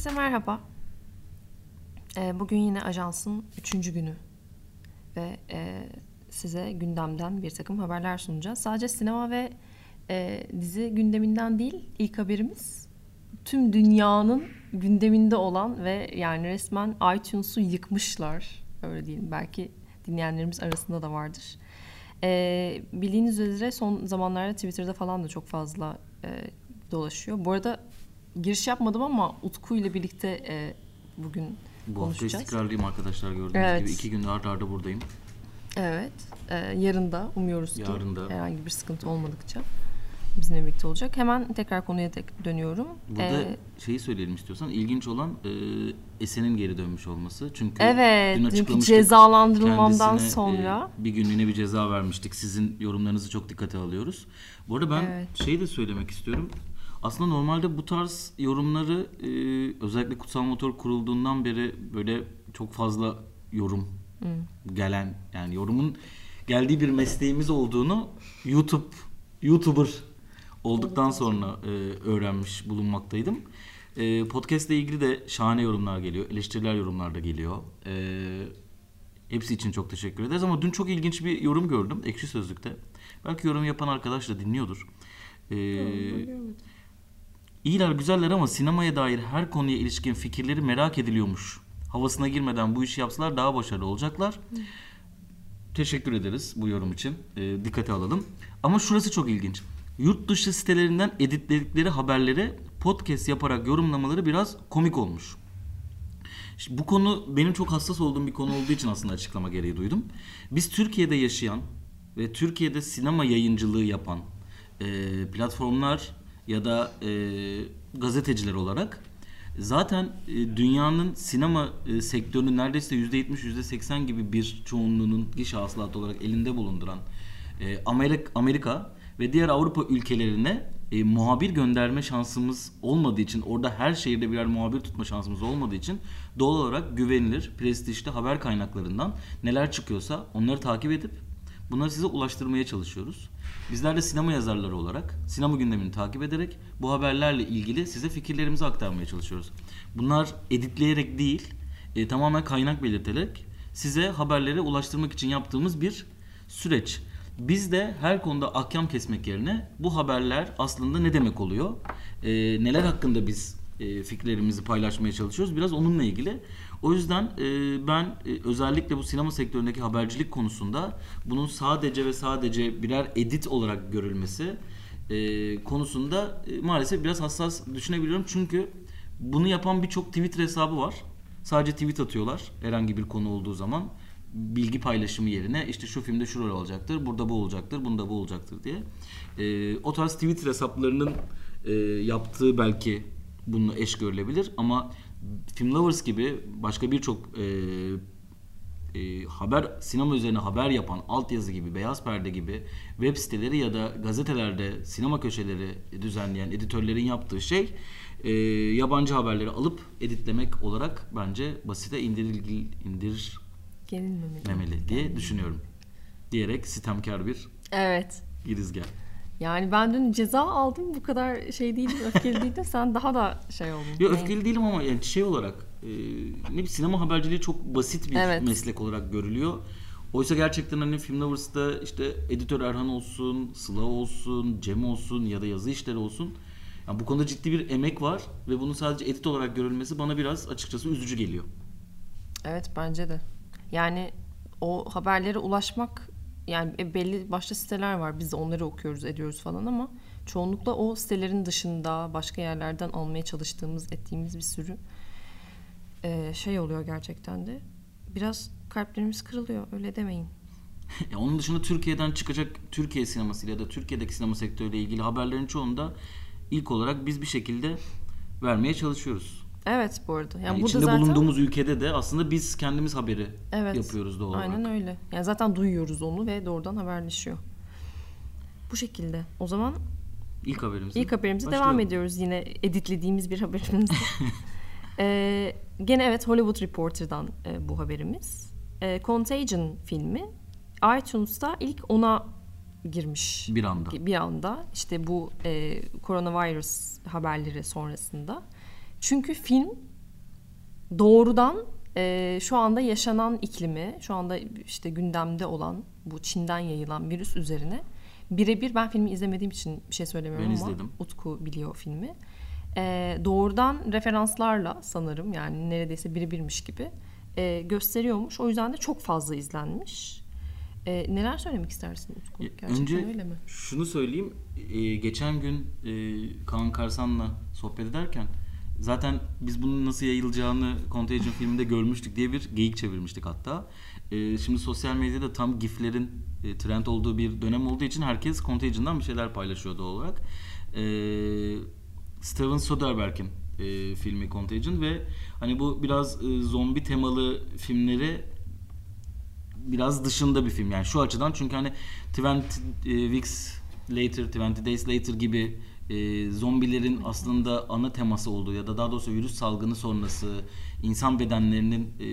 Herkese merhaba. Ee, bugün yine ajansın üçüncü günü ve e, size gündemden bir takım haberler sunacağız. Sadece sinema ve e, dizi gündeminden değil, ilk haberimiz tüm dünyanın gündeminde olan ve yani resmen iTunes'u yıkmışlar. Öyle diyelim. Belki dinleyenlerimiz arasında da vardır. Ee, bildiğiniz üzere son zamanlarda Twitter'da falan da çok fazla e, dolaşıyor. Bu arada giriş yapmadım ama Utku ile birlikte e, bugün Bu hafta konuşacağız. istikrarlıyım arkadaşlar gördüğünüz Evet. gibi. iki gündür arda arda buradayım. Evet. E, yarın da umuyoruz ki Yarın da. herhangi bir sıkıntı olmadıkça bizimle birlikte olacak. Hemen tekrar konuya tek dönüyorum. Burada Ee, şeyi söyleyelim istiyorsan. ilginç olan e, Esen'in geri dönmüş olması. Çünkü evet, dün açıklamıştık, cezalandırılmamdan kendisine, sonra e, bir günlüğüne bir ceza vermiştik. Sizin yorumlarınızı çok dikkate alıyoruz. Bu arada ben Evet. şeyi de söylemek istiyorum. Aslında normalde bu tarz yorumları e, özellikle Kutsal Motor kurulduğundan beri böyle çok fazla yorum gelen yani yorumun geldiği bir mesleğimiz olduğunu YouTube YouTuber olduktan sonra e, öğrenmiş bulunmaktaydım. E, podcast ile ilgili de şahane yorumlar geliyor. Eleştiriler yorumlar da geliyor. E, hepsi için çok teşekkür ederiz ama dün çok ilginç bir yorum gördüm Ekşi Sözlük'te. Belki yorum yapan arkadaş da dinliyordur. E, İyiler güzeller ama sinemaya dair her konuya ilişkin fikirleri merak ediliyormuş. Havasına girmeden bu işi yapsalar daha başarılı olacaklar. Teşekkür ederiz bu yorum için. E, dikkate alalım. Ama şurası çok ilginç. Yurt dışı sitelerinden editledikleri haberleri podcast yaparak yorumlamaları biraz komik olmuş. Şimdi bu konu benim çok hassas olduğum bir konu olduğu için aslında açıklama gereği duydum. Biz Türkiye'de yaşayan ve Türkiye'de sinema yayıncılığı yapan e, platformlar ya da e, gazeteciler olarak zaten e, dünyanın sinema e, sektörünün neredeyse %70 %80 gibi bir çoğunluğunun gişe hasılatı olarak elinde bulunduran e, Amerika, Amerika ve diğer Avrupa ülkelerine e, muhabir gönderme şansımız olmadığı için orada her şehirde birer muhabir tutma şansımız olmadığı için doğal olarak güvenilir, prestijli haber kaynaklarından neler çıkıyorsa onları takip edip bunları size ulaştırmaya çalışıyoruz. Bizler de sinema yazarları olarak sinema gündemini takip ederek bu haberlerle ilgili size fikirlerimizi aktarmaya çalışıyoruz. Bunlar editleyerek değil, e, tamamen kaynak belirterek size haberleri ulaştırmak için yaptığımız bir süreç. Biz de her konuda ahkam kesmek yerine bu haberler aslında ne demek oluyor? E, neler hakkında biz e, fikirlerimizi paylaşmaya çalışıyoruz. Biraz onunla ilgili. O yüzden e, ben e, özellikle bu sinema sektöründeki habercilik konusunda bunun sadece ve sadece birer edit olarak görülmesi e, konusunda maalesef biraz hassas düşünebiliyorum. Çünkü bunu yapan birçok Twitter hesabı var. Sadece tweet atıyorlar herhangi bir konu olduğu zaman bilgi paylaşımı yerine işte şu filmde şu rol olacaktır, burada bu olacaktır, bunda bu olacaktır diye. E, o tarz Twitter hesaplarının e, yaptığı belki bununla eş görülebilir ama Film Lovers gibi başka birçok e, e, haber sinema üzerine haber yapan altyazı gibi beyaz perde gibi web siteleri ya da gazetelerde sinema köşeleri düzenleyen editörlerin yaptığı şey e, yabancı haberleri alıp editlemek olarak bence basite indiril, indir gelinmemeli. memeli diye düşünüyorum. Diyerek sitemkar bir Evet. girizgah. Yani ben dün ceza aldım bu kadar şey değildim, öfkeli değildim. Sen daha da şey oldun. Yo Ne? öfkeli değilim ama yani şey olarak e, ne bileyim sinema haberciliği çok basit bir Evet. meslek olarak görülüyor. Oysa gerçekten hani Film Lovers'ta işte editör Erhan olsun, Sıla olsun, Cem olsun ya da yazı işleri olsun. Yani bu konuda ciddi bir emek var ve bunun sadece edit olarak görülmesi bana biraz açıkçası üzücü geliyor. Evet bence de. Yani o haberlere ulaşmak yani e, belli başlı siteler var. Biz de onları okuyoruz, ediyoruz falan ama çoğunlukla o sitelerin dışında başka yerlerden almaya çalıştığımız, ettiğimiz bir sürü e, şey oluyor gerçekten de. Biraz kalplerimiz kırılıyor. Öyle demeyin. Onun dışında Türkiye'den çıkacak Türkiye sineması ya da Türkiye'deki sinema sektörüyle ilgili haberlerin çoğunda ilk olarak biz bir şekilde vermeye çalışıyoruz. Evet bu arada. Yani, Yani burada içinde zaten bulunduğumuz ülkede de aslında biz kendimiz haberi evet, yapıyoruz doğal olarak. Aynen öyle. Yani zaten duyuyoruz onu ve doğrudan haberleşiyor. Bu şekilde. O zaman İlk haberimiz. İlk haberimize Başlayalım. devam ediyoruz yine editlediğimiz bir haberimizde. ee, gene evet Hollywood Reporter'dan e, bu haberimiz. E, Contagion filmi iTunes'ta ilk ona girmiş. Bir anda. Bir anda işte bu e, coronavirus haberleri sonrasında. Çünkü film doğrudan e, şu anda yaşanan iklimi, şu anda işte gündemde olan bu Çin'den yayılan virüs üzerine birebir ben filmi izlemediğim için bir şey söylemiyorum Ben ama izledim. Utku biliyor filmi. E, doğrudan referanslarla sanırım yani neredeyse birebirmiş gibi e, gösteriyormuş. O yüzden de çok fazla izlenmiş. E, neler söylemek istersin Utku? Gerçekten önce öyle mi? şunu söyleyeyim. Ee, geçen gün e, Kaan Karsan'la sohbet ederken zaten biz bunun nasıl yayılacağını Contagion filminde görmüştük diye bir geyik çevirmiştik hatta. Ee, şimdi sosyal medyada tam giflerin e, trend olduğu bir dönem olduğu için herkes Contagion'dan bir şeyler paylaşıyor doğal olarak. Ee, Steven Soderbergh'in e, filmi Contagion ve hani bu biraz e, zombi temalı filmleri biraz dışında bir film yani şu açıdan çünkü hani 20 e, Weeks Later, 20 Days Later gibi e, zombilerin aslında ana teması olduğu ya da daha doğrusu virüs salgını sonrası insan bedenlerinin e,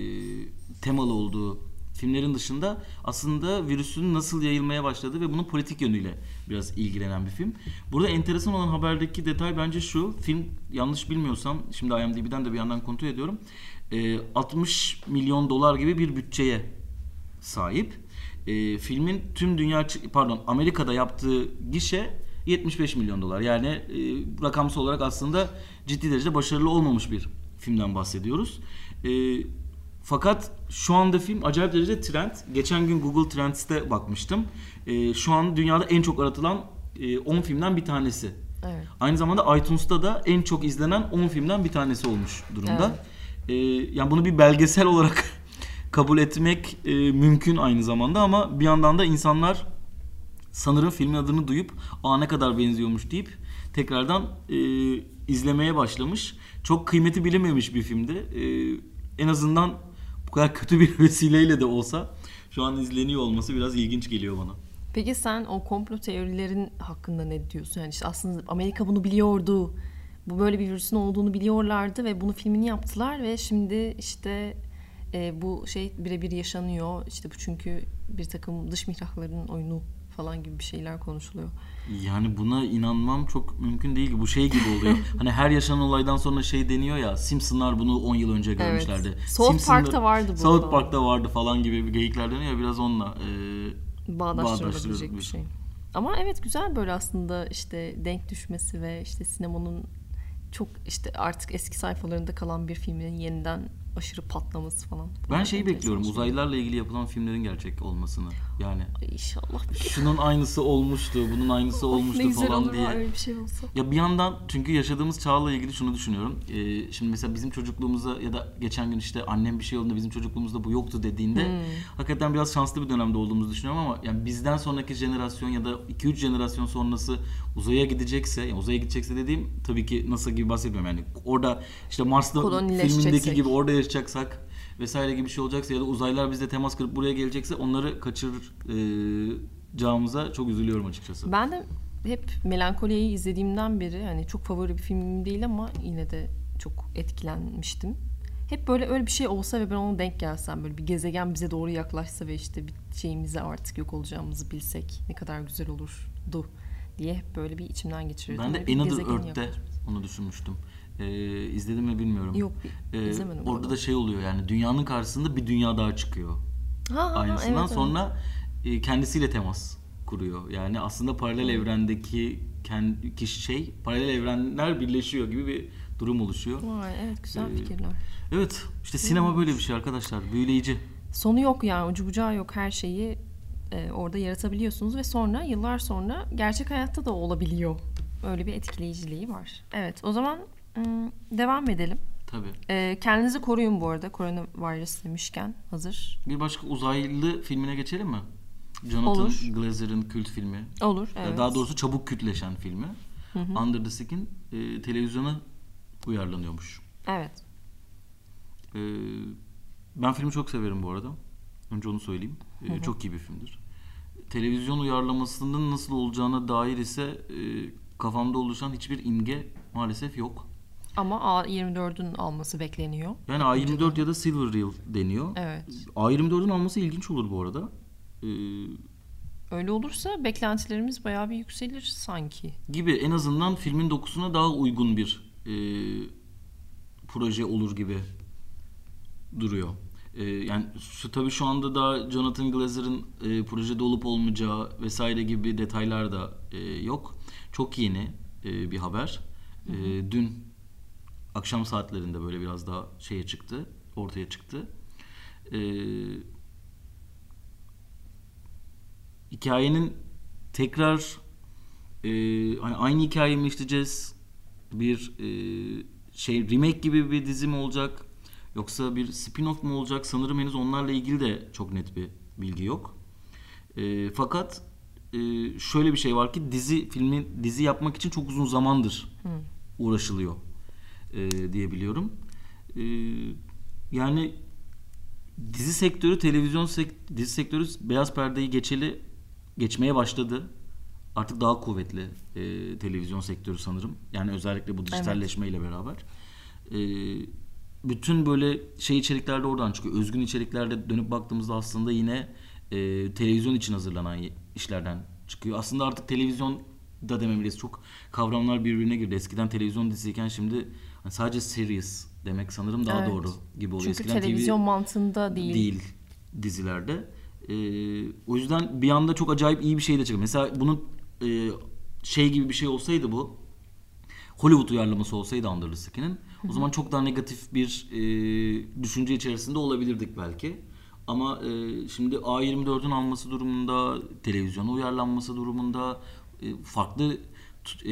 temalı olduğu filmlerin dışında aslında virüsün nasıl yayılmaya başladığı ve bunun politik yönüyle biraz ilgilenen bir film. Burada enteresan olan haberdeki detay bence şu. Film yanlış bilmiyorsam şimdi IMDb'den de bir yandan kontrol ediyorum. E, 60 milyon dolar gibi bir bütçeye sahip. E, filmin tüm dünya pardon Amerika'da yaptığı gişe 75 milyon dolar. Yani e, rakamsal olarak aslında ciddi derecede başarılı olmamış bir filmden bahsediyoruz. E, fakat şu anda film acayip derecede trend. Geçen gün Google Trends'te bakmıştım. E, şu an dünyada en çok aratılan e, 10 filmden bir tanesi. Evet. Aynı zamanda iTunes'ta da en çok izlenen 10 filmden bir tanesi olmuş durumda. Ee, yani bunu bir belgesel olarak kabul etmek e, mümkün aynı zamanda ama bir yandan da insanlar sanırım filmin adını duyup aa ne kadar benziyormuş deyip tekrardan e, izlemeye başlamış. Çok kıymeti bilinmemiş bir filmdi. E, en azından bu kadar kötü bir vesileyle de olsa şu an izleniyor olması biraz ilginç geliyor bana. Peki sen o komplo teorilerin hakkında ne diyorsun? Yani işte aslında Amerika bunu biliyordu. Bu böyle bir virüsün olduğunu biliyorlardı ve bunu filmini yaptılar ve şimdi işte e, bu şey birebir yaşanıyor. İşte bu çünkü bir takım dış mihrakların oyunu falan gibi bir şeyler konuşuluyor. Yani buna inanmam çok mümkün değil ki. Bu şey gibi oluyor. hani her yaşanan olaydan sonra şey deniyor ya. Simpsonlar bunu 10 yıl önce görmüşlerdi. South Simpsonlar- Park'ta vardı bu South. Park'ta vardı falan gibi bir geyikler deniyor ya biraz onunla. Ee, Bağdaştırılabilecek bir şey. Ama evet güzel böyle aslında işte denk düşmesi ve işte sinemanın çok işte artık eski sayfalarında kalan bir filmin yeniden aşırı patlaması falan. ben şeyi bekliyorum. Uzaylılarla ilgili yapılan filmlerin gerçek olmasını. Yani Ay İnşallah. şunun aynısı olmuştu, bunun aynısı ne olmuştu güzel falan olur diye. öyle bir şey olsa. Ya bir yandan çünkü yaşadığımız çağla ilgili şunu düşünüyorum. Ee, şimdi mesela bizim çocukluğumuzda ya da geçen gün işte annem bir şey olduğunda bizim çocukluğumuzda bu yoktu dediğinde Hmm. hakikaten biraz şanslı bir dönemde olduğumuzu düşünüyorum ama yani bizden sonraki jenerasyon ya da 2-3 jenerasyon sonrası uzaya gidecekse, yani uzaya gidecekse dediğim tabii ki NASA gibi bahsetmiyorum yani orada işte Mars'ta filmindeki gibi orada yaşayacaksak vesaire gibi bir şey olacaksa ya da uzaylılar bizle temas kurup buraya gelecekse onları kaçıracağımıza çok üzülüyorum açıkçası. Ben de hep Melankoli'yi izlediğimden beri hani çok favori bir filmim değil ama yine de çok etkilenmiştim. Hep böyle öyle bir şey olsa ve ben ona denk gelsem böyle bir gezegen bize doğru yaklaşsa ve işte bir şeyimize artık yok olacağımızı bilsek ne kadar güzel olurdu diye hep böyle bir içimden geçirirdim. Ben de Böyle Another Earth'te onu düşünmüştüm. Ee, izledim mi bilmiyorum. Yok Ee, izlemedim. orada onu. da şey oluyor yani dünyanın karşısında bir dünya daha çıkıyor. ha, ha, Aynısından evet, evet. sonra e, kendisiyle temas kuruyor. Yani aslında paralel evrendeki kendi kişi şey paralel evrenler birleşiyor gibi bir durum oluşuyor. Vay, evet güzel Ee, fikirler. Evet işte sinema böyle bir şey arkadaşlar. Büyüleyici. Sonu yok yani ucu bucağı yok her şeyi e, orada yaratabiliyorsunuz ve sonra yıllar sonra gerçek hayatta da olabiliyor. Öyle bir etkileyiciliği var. Evet o zaman devam edelim. Tabii. E, kendinizi koruyun bu arada koronavirüs demişken hazır. Bir başka uzaylı filmine geçelim mi? Jonathan Olur. Glazer'ın kült filmi. Olur Ya evet. Daha doğrusu çabuk kütleşen filmi. Under the Skin e, televizyona uyarlanıyormuş. Evet. E, ben filmi çok severim bu arada. Önce onu söyleyeyim. E, çok iyi bir filmdir. Televizyon uyarlamasının nasıl olacağına dair ise e, kafamda oluşan hiçbir imge maalesef yok. Ama A24'ün alması bekleniyor. Yani A24 ya da Silver Reel deniyor. Evet. A24'ün alması ilginç olur bu arada. E, Öyle olursa beklentilerimiz bayağı bir yükselir sanki. gibi en azından filmin dokusuna daha uygun bir e, proje olur gibi duruyor. E, yani şu tabii şu anda da Jonathan Glazer'ın e, projede olup olmayacağı vesaire gibi detaylar da e, yok. Çok yeni e, bir haber. E, dün akşam saatlerinde böyle biraz daha şeye çıktı, ortaya çıktı. E, hikayenin tekrar e, hani aynı hikayeyi mi işleyeceğiz? Bir e, şey remake gibi bir dizi mi olacak? Yoksa bir spin-off mu olacak? Sanırım henüz onlarla ilgili de çok net bir bilgi yok. E, fakat e, şöyle bir şey var ki dizi filmi dizi yapmak için çok uzun zamandır uğraşılıyor e, diye biliyorum. E, yani dizi sektörü, televizyon sek dizi sektörü beyaz perdeyi geçeli geçmeye başladı. Artık daha kuvvetli e, televizyon sektörü sanırım. Yani özellikle bu dijitalleşmeyle beraber. E, bütün böyle şey içerikler de oradan çıkıyor. Özgün içeriklerde dönüp baktığımızda aslında yine e, televizyon için hazırlanan işlerden çıkıyor. Aslında artık televizyon da dememeliyiz. Çok kavramlar birbirine girdi. Eskiden televizyon diziyken şimdi hani sadece series demek sanırım daha Evet. doğru gibi oluyor. Çünkü Eskiden televizyon TV mantığında değil. değil dizilerde. Ee, o yüzden bir anda çok acayip iyi bir şey de çıkıyor. Mesela bunun e, şey gibi bir şey olsaydı bu Hollywood uyarlaması olsaydı Under the Skin'in o zaman çok daha negatif bir e, düşünce içerisinde olabilirdik belki. Ama e, şimdi A24'ün alması durumunda, televizyona uyarlanması durumunda, e, farklı e,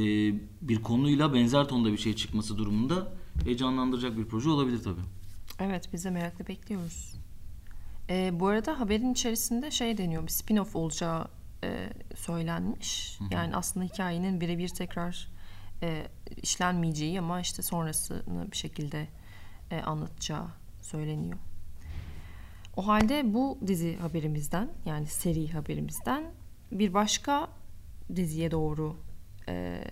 bir konuyla benzer tonda bir şey çıkması durumunda heyecanlandıracak bir proje olabilir tabii. Evet biz de merakla bekliyoruz. Ee, bu arada haberin içerisinde şey deniyor bir spin-off olacağı e, söylenmiş. Yani aslında hikayenin birebir tekrar e, işlenmeyeceği ama işte sonrasını bir şekilde e, anlatacağı söyleniyor. O halde bu dizi haberimizden yani seri haberimizden bir başka diziye doğru e,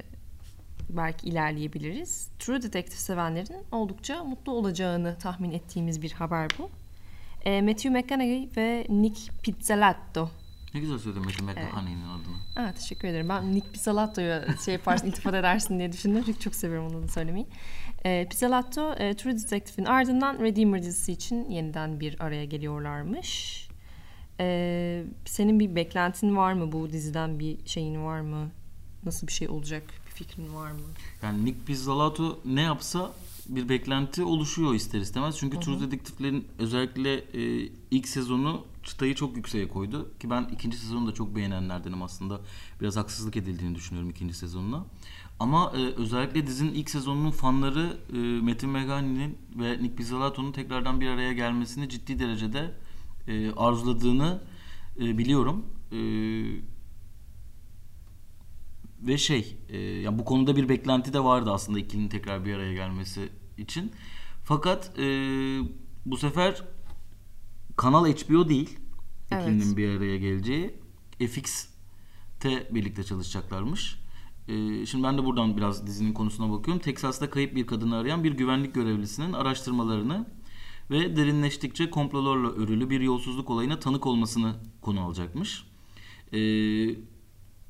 belki ilerleyebiliriz. True Detective sevenlerin oldukça mutlu olacağını tahmin ettiğimiz bir haber bu. E, Matthew McConaughey ve Nick Pizzolatto. Ne güzel söyledin Metin McConaughey'nin adını. Ha, teşekkür ederim. Ben Nick Pizzolatto'yu şey yaparsın, iltifat edersin diye düşündüm. Çünkü çok seviyorum onu da söylemeyi. E, Pizzolatto, e, True Detective'in ardından Redeemer dizisi için yeniden bir araya geliyorlarmış. E, senin bir beklentin var mı bu diziden bir şeyin var mı? Nasıl bir şey olacak? Bir fikrin var mı? Yani Nick Pizzolatto ne yapsa bir beklenti oluşuyor ister istemez. Çünkü True Detective'lerin özellikle e, ilk sezonu çıtayı çok yükseğe koydu. Ki ben ikinci sezonu da çok beğenenlerdenim aslında. Biraz haksızlık edildiğini düşünüyorum ikinci sezonuna. Ama e, özellikle dizinin ilk sezonunun fanları e, Metin McConaughey'nin ve Nick Pizzolatto'nun tekrardan bir araya gelmesini ciddi derecede e, arzuladığını e, biliyorum. E, ve şey e, yani bu konuda bir beklenti de vardı aslında ikilinin tekrar bir araya gelmesi için. Fakat e, bu sefer kanal HBO değil Evet. ikilinin bir araya geleceği FX'te birlikte çalışacaklarmış. E, şimdi ben de buradan biraz dizinin konusuna bakıyorum. Texas'ta kayıp bir kadını arayan bir güvenlik görevlisinin araştırmalarını ve derinleştikçe komplolarla örülü bir yolsuzluk olayına tanık olmasını konu alacakmış. Eee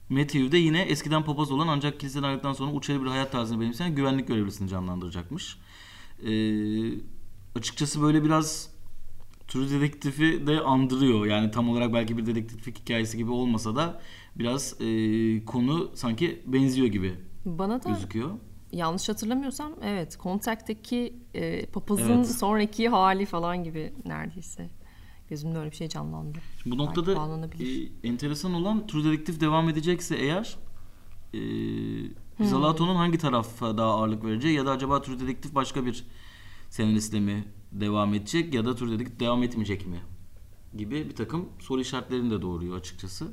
Matthew de yine eskiden papaz olan ancak kiliseden ayrıldıktan sonra uçarı bir hayat tarzını benimseyen güvenlik görevlisini canlandıracakmış. Ee, açıkçası böyle biraz True Detective'i de andırıyor. Yani tam olarak belki bir dedektiflik hikayesi gibi olmasa da biraz e, konu sanki benziyor gibi Bana da gözüküyor. yanlış hatırlamıyorsam evet Contact'teki e, papazın Evet. sonraki hali falan gibi neredeyse. Gözümde öyle bir şey canlandı. Bu Belki noktada bağlanabilir. e, enteresan olan True Detective devam edecekse eğer e, Pizzolato'nun hangi tarafa daha ağırlık vereceği ya da acaba True Detective başka bir senaristle mi devam edecek ya da True Detective devam etmeyecek mi gibi bir takım soru işaretlerini de doğuruyor açıkçası.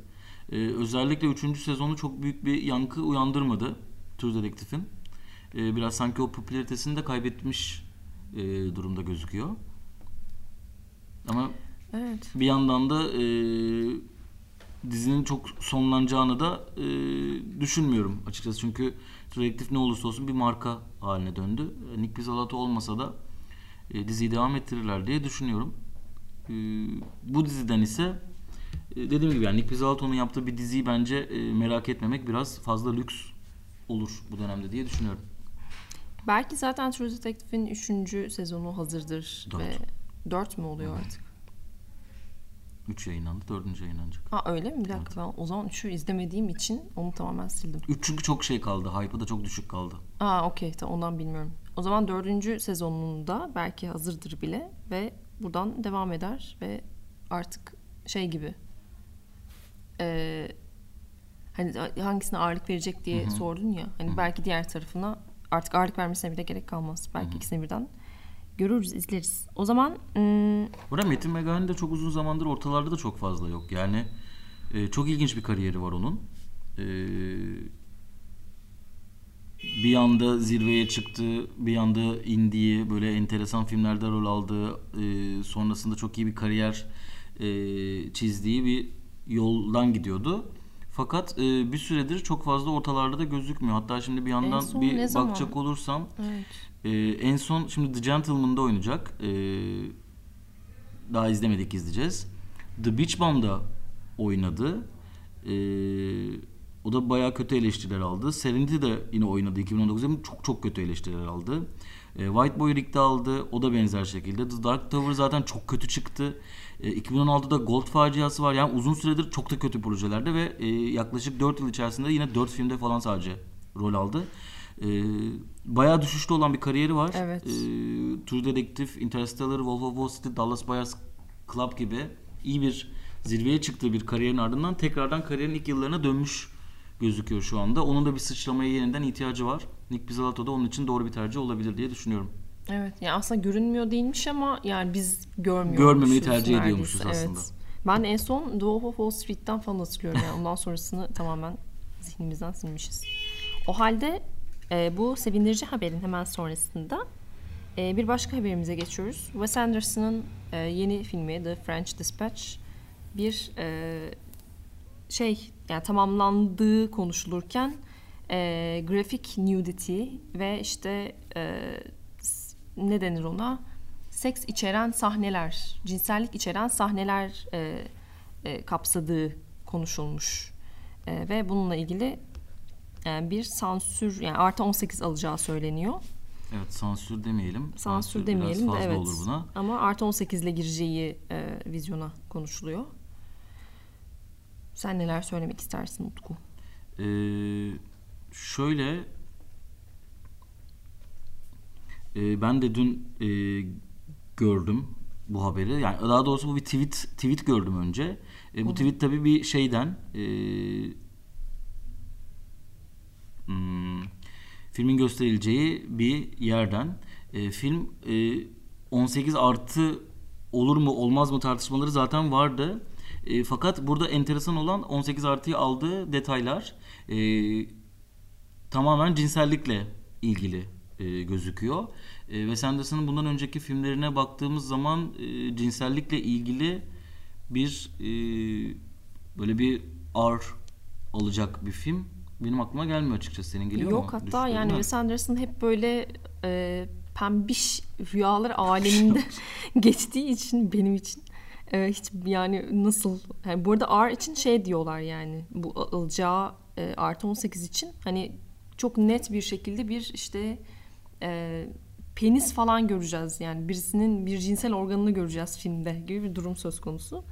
E, özellikle 3. sezonu çok büyük bir yankı uyandırmadı True Detective'in. E, biraz sanki o popülaritesini de kaybetmiş e, durumda gözüküyor. Ama Evet. bir yandan da e, dizinin çok sonlanacağını da e, düşünmüyorum açıkçası. Çünkü Detective ne olursa olsun bir marka haline döndü. Nick Pizzolatto olmasa da e, diziyi devam ettirirler diye düşünüyorum. E, bu diziden ise e, dediğim gibi yani Nick Pizzolatto'nun yaptığı bir diziyi bence e, merak etmemek biraz fazla lüks olur bu dönemde diye düşünüyorum. Belki zaten True Detective'in 3. sezonu hazırdır Dört. ve 4 mü oluyor artık? 3 yayınlandı, 4. yayınlanacak. Ha öyle mi? Bir dakika ben o zaman 3'ü izlemediğim için onu tamamen sildim. 3 çünkü çok şey kaldı. Hype'ı da çok düşük kaldı. Aa okey tamam ondan bilmiyorum. O zaman dördüncü sezonunda belki hazırdır bile ve buradan devam eder ve artık şey gibi e, hani hangisine ağırlık verecek diye sordun ya hani belki diğer tarafına artık ağırlık vermesine bile gerek kalmaz. Belki ikisini birden görürüz, izleriz. O zaman hmm, Burada Metin Megani de çok uzun zamandır ortalarda da çok fazla yok. Yani e, çok ilginç bir kariyeri var onun. E, bir anda zirveye çıktı, bir anda indiği, böyle enteresan filmlerde rol aldığı, e, sonrasında çok iyi bir kariyer e, çizdiği bir yoldan gidiyordu. Fakat e, bir süredir çok fazla ortalarda da gözükmüyor. Hatta şimdi bir yandan bir bakacak olursam evet. ee, en son şimdi The Gentleman'da oynayacak. Ee, daha izlemedik izleyeceğiz. The Beach Bum'da oynadı. Ee, o da bayağı kötü eleştiriler aldı. Serenity de yine oynadı 2019 yılında çok çok kötü eleştiriler aldı. Ee, White Boy Rick'te aldı. O da benzer şekilde. The Dark Tower zaten çok kötü çıktı. Ee, 2016'da Gold faciası var. Yani uzun süredir çok da kötü projelerde ve e, yaklaşık 4 yıl içerisinde yine 4 filmde falan sadece rol aldı. Ee, bayağı düşüşte olan bir kariyeri var. Evet. Ee, True Detective, Interstellar, Wolf of Wall Street, Dallas Buyers Club gibi iyi bir zirveye çıktığı bir kariyerin ardından tekrardan kariyerin ilk yıllarına dönmüş gözüküyor şu anda. Onun da bir sıçramaya yeniden ihtiyacı var. Nick Pizzolatto da onun için doğru bir tercih olabilir diye düşünüyorum. Evet. Yani aslında görünmüyor değilmiş ama yani biz görmüyormuşuz. Görmemeyi tercih neredeyse. ediyormuşuz aslında. Evet. Ben en son The Wolf of Wall Street'ten falan hatırlıyorum yani. Ondan sonrasını tamamen zihnimizden silmişiz. O halde e, bu sevindirici haberin hemen sonrasında e, bir başka haberimize geçiyoruz. Wes Anderson'ın e, yeni filmi The French Dispatch bir e, şey yani tamamlandığı konuşulurken e, grafik nudity ve işte e, ne denir ona seks içeren sahneler, cinsellik içeren sahneler e, e, kapsadığı konuşulmuş. E, ve bununla ilgili e, bir sansür yani artı 18 alacağı söyleniyor. Evet sansür demeyelim. Sansür biraz demeyelim de fazla evet. olur buna. Ama artı 18 ile gireceği e, vizyona konuşuluyor. Sen neler söylemek istersin Utku? Ee, şöyle e, ben de dün e, gördüm bu haberi. Yani daha doğrusu bu bir tweet tweet gördüm önce. E, bu tweet tabii bir şeyden e, hmm, filmin gösterileceği bir yerden. E, film e, 18 artı olur mu olmaz mı tartışmaları zaten vardı. E, fakat burada enteresan olan 18 artıyı aldığı detaylar e, tamamen cinsellikle ilgili e, gözüküyor. E, Wes Anderson'ın bundan önceki filmlerine baktığımız zaman e, cinsellikle ilgili bir e, böyle bir R alacak bir film benim aklıma gelmiyor açıkçası. Senin geliyor mu? Yok hatta yani. Wes Anderson hep böyle e, pembiş rüyalar aleminde geçtiği için benim için e, hiç yani nasıl yani bu arada R için şey diyorlar yani bu alacağı e, artı 18 için hani çok net bir şekilde bir işte e, penis falan göreceğiz yani birisinin bir cinsel organını göreceğiz filmde gibi bir durum söz konusu.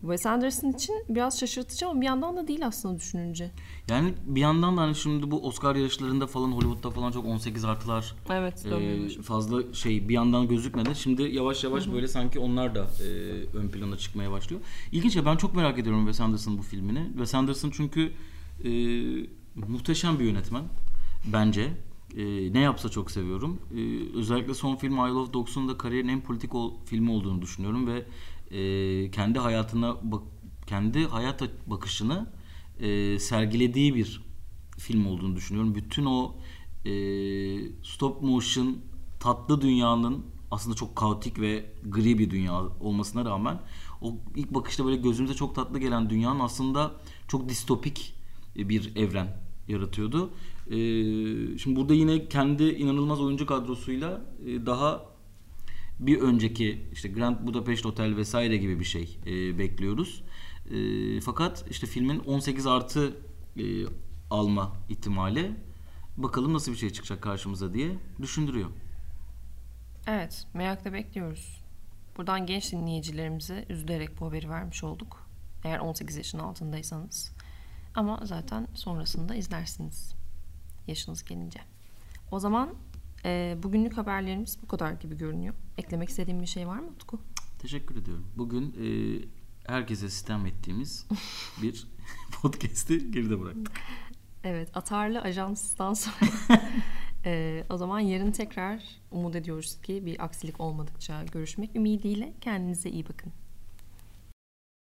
Wes Anderson için biraz şaşırtıcı ama bir yandan da değil aslında düşününce. Yani bir yandan da hani şimdi bu Oscar yarışlarında falan Hollywood'da falan çok 18 artılar Evet. e, fazla şey bir yandan gözükmedi. Şimdi yavaş yavaş böyle sanki onlar da e, ön plana çıkmaya başlıyor. İlginç ya ben çok merak ediyorum Wes Anderson bu filmini. Wes Anderson çünkü e, muhteşem bir yönetmen bence. E, ne yapsa çok seviyorum. E, özellikle son film Isle of Dogs'un da kariyerin en politik ol- filmi olduğunu düşünüyorum ve e, kendi hayatına bak kendi hayata bakışını e, sergilediği bir film olduğunu düşünüyorum. Bütün o e, stop motion tatlı dünyanın aslında çok kaotik ve gri bir dünya olmasına rağmen o ilk bakışta böyle gözümüze çok tatlı gelen dünyanın aslında çok distopik bir evren yaratıyordu. E, şimdi burada yine kendi inanılmaz oyuncu kadrosuyla e, daha bir önceki işte Grand Budapest Hotel vesaire gibi bir şey e, bekliyoruz. E, fakat işte filmin 18 artı e, alma ihtimali bakalım nasıl bir şey çıkacak karşımıza diye düşündürüyor. Evet, merakla bekliyoruz. Buradan genç dinleyicilerimize üzülerek bu haberi vermiş olduk. Eğer 18 yaşın altındaysanız. Ama zaten sonrasında izlersiniz. Yaşınız gelince. O zaman e, bugünlük haberlerimiz bu kadar gibi görünüyor. Eklemek istediğim bir şey var mı Utku? Teşekkür ediyorum. Bugün e, herkese sistem ettiğimiz bir podcast'i geride bıraktık. Evet, atarlı ajanstan sonra e, o zaman yarın tekrar umut ediyoruz ki bir aksilik olmadıkça görüşmek ümidiyle kendinize iyi bakın.